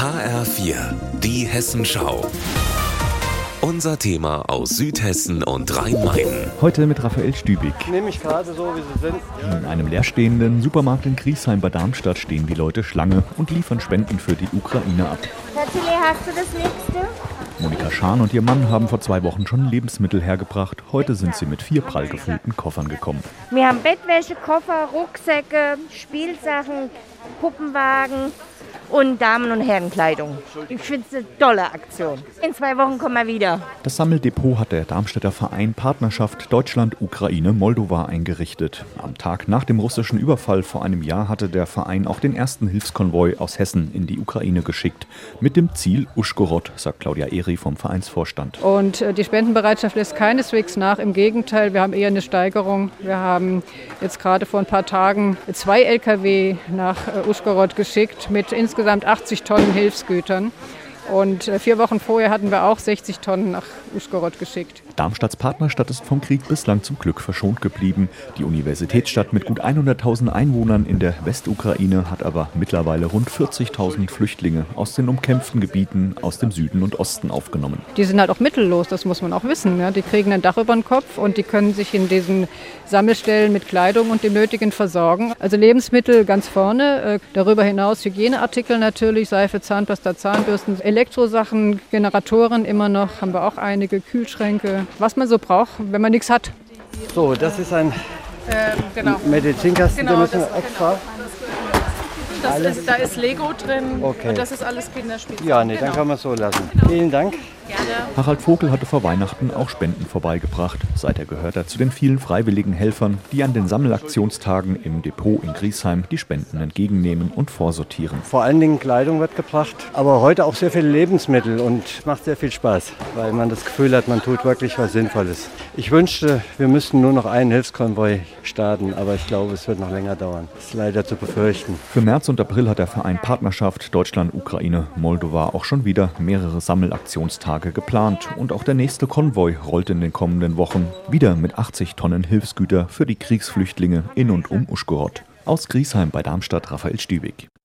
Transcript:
HR4, die Hessenschau. Unser Thema aus Südhessen und Rhein-Main. Heute mit Raphael Stübig. Nehme ich gerade so, wie sie sind. In einem leerstehenden Supermarkt in Griesheim bei Darmstadt stehen die Leute Schlange und liefern Spenden für die Ukraine ab. Herr Tilly, hast du das nächste? Monika Schahn und ihr Mann haben vor zwei Wochen schon Lebensmittel hergebracht. Heute sind sie mit vier prall gefüllten Koffern gekommen. Wir haben Bettwäsche, Koffer, Rucksäcke, Spielsachen, Puppenwagen und Damen- und Herrenkleidung. Ich finde es eine tolle Aktion. In zwei Wochen kommen wir wieder. Das Sammeldepot hat der Darmstädter Verein Partnerschaft Deutschland-Ukraine-Moldova eingerichtet. Am Tag nach dem russischen Überfall vor einem Jahr hatte der Verein auch den ersten Hilfskonvoi aus Hessen in die Ukraine geschickt. Mit dem Ziel Uschgorod, sagt Claudia Eri vom Vereinsvorstand. Und äh, die Spendenbereitschaft lässt keineswegs nach. Im Gegenteil, wir haben eher eine Steigerung. Wir haben jetzt gerade vor ein paar Tagen zwei Lkw nach äh, Uschgorod geschickt mit insgesamt insgesamt 80 Tonnen Hilfsgütern. Und äh, vier Wochen vorher hatten wir auch 60 Tonnen nach Uschgorod geschickt. Darmstadts Partnerstadt ist vom Krieg bislang zum Glück verschont geblieben. Die Universitätsstadt mit gut 100.000 Einwohnern in der Westukraine hat aber mittlerweile rund 40.000 Flüchtlinge aus den umkämpften Gebieten aus dem Süden und Osten aufgenommen. Die sind halt auch mittellos, das muss man auch wissen. Ja. Die kriegen ein Dach über den Kopf und die können sich in diesen Sammelstellen mit Kleidung und dem Nötigen versorgen. Also Lebensmittel ganz vorne, äh, darüber hinaus Hygieneartikel natürlich, Seife, Zahnpasta, Zahnbürsten, Elektrosachen, Generatoren immer noch, haben wir auch einige, Kühlschränke, was man so braucht, wenn man nichts hat. So, das ist ein Ähm, genau. Medizinkasten, Genau, den müssen wir extra. Das Alles- ist, da ist Lego drin Okay. und das ist alles Kinderspielzeug. Ja, nee, dann Genau. kann man es so lassen. Vielen Dank. Harald Vogel hatte vor Weihnachten auch Spenden vorbeigebracht. Seither gehört er zu den vielen freiwilligen Helfern, die an den Sammelaktionstagen im Depot in Griesheim die Spenden entgegennehmen und vorsortieren. Vor allen Dingen Kleidung wird gebracht, aber heute auch sehr viele Lebensmittel und macht sehr viel Spaß, weil man das Gefühl hat, man tut wirklich was Sinnvolles. Ich wünschte, wir müssten nur noch einen Hilfskonvoi starten, aber ich glaube, es wird noch länger dauern. Das ist leider zu befürchten. Für März und April hat der Verein Partnerschaft Deutschland, Ukraine, Moldova auch schon wieder mehrere Sammelaktionstage geplant. Und auch der nächste Konvoi rollt in den kommenden Wochen wieder mit 80 Tonnen Hilfsgüter für die Kriegsflüchtlinge in und um Uschgorod. Aus Griesheim bei Darmstadt Raphael Stübig.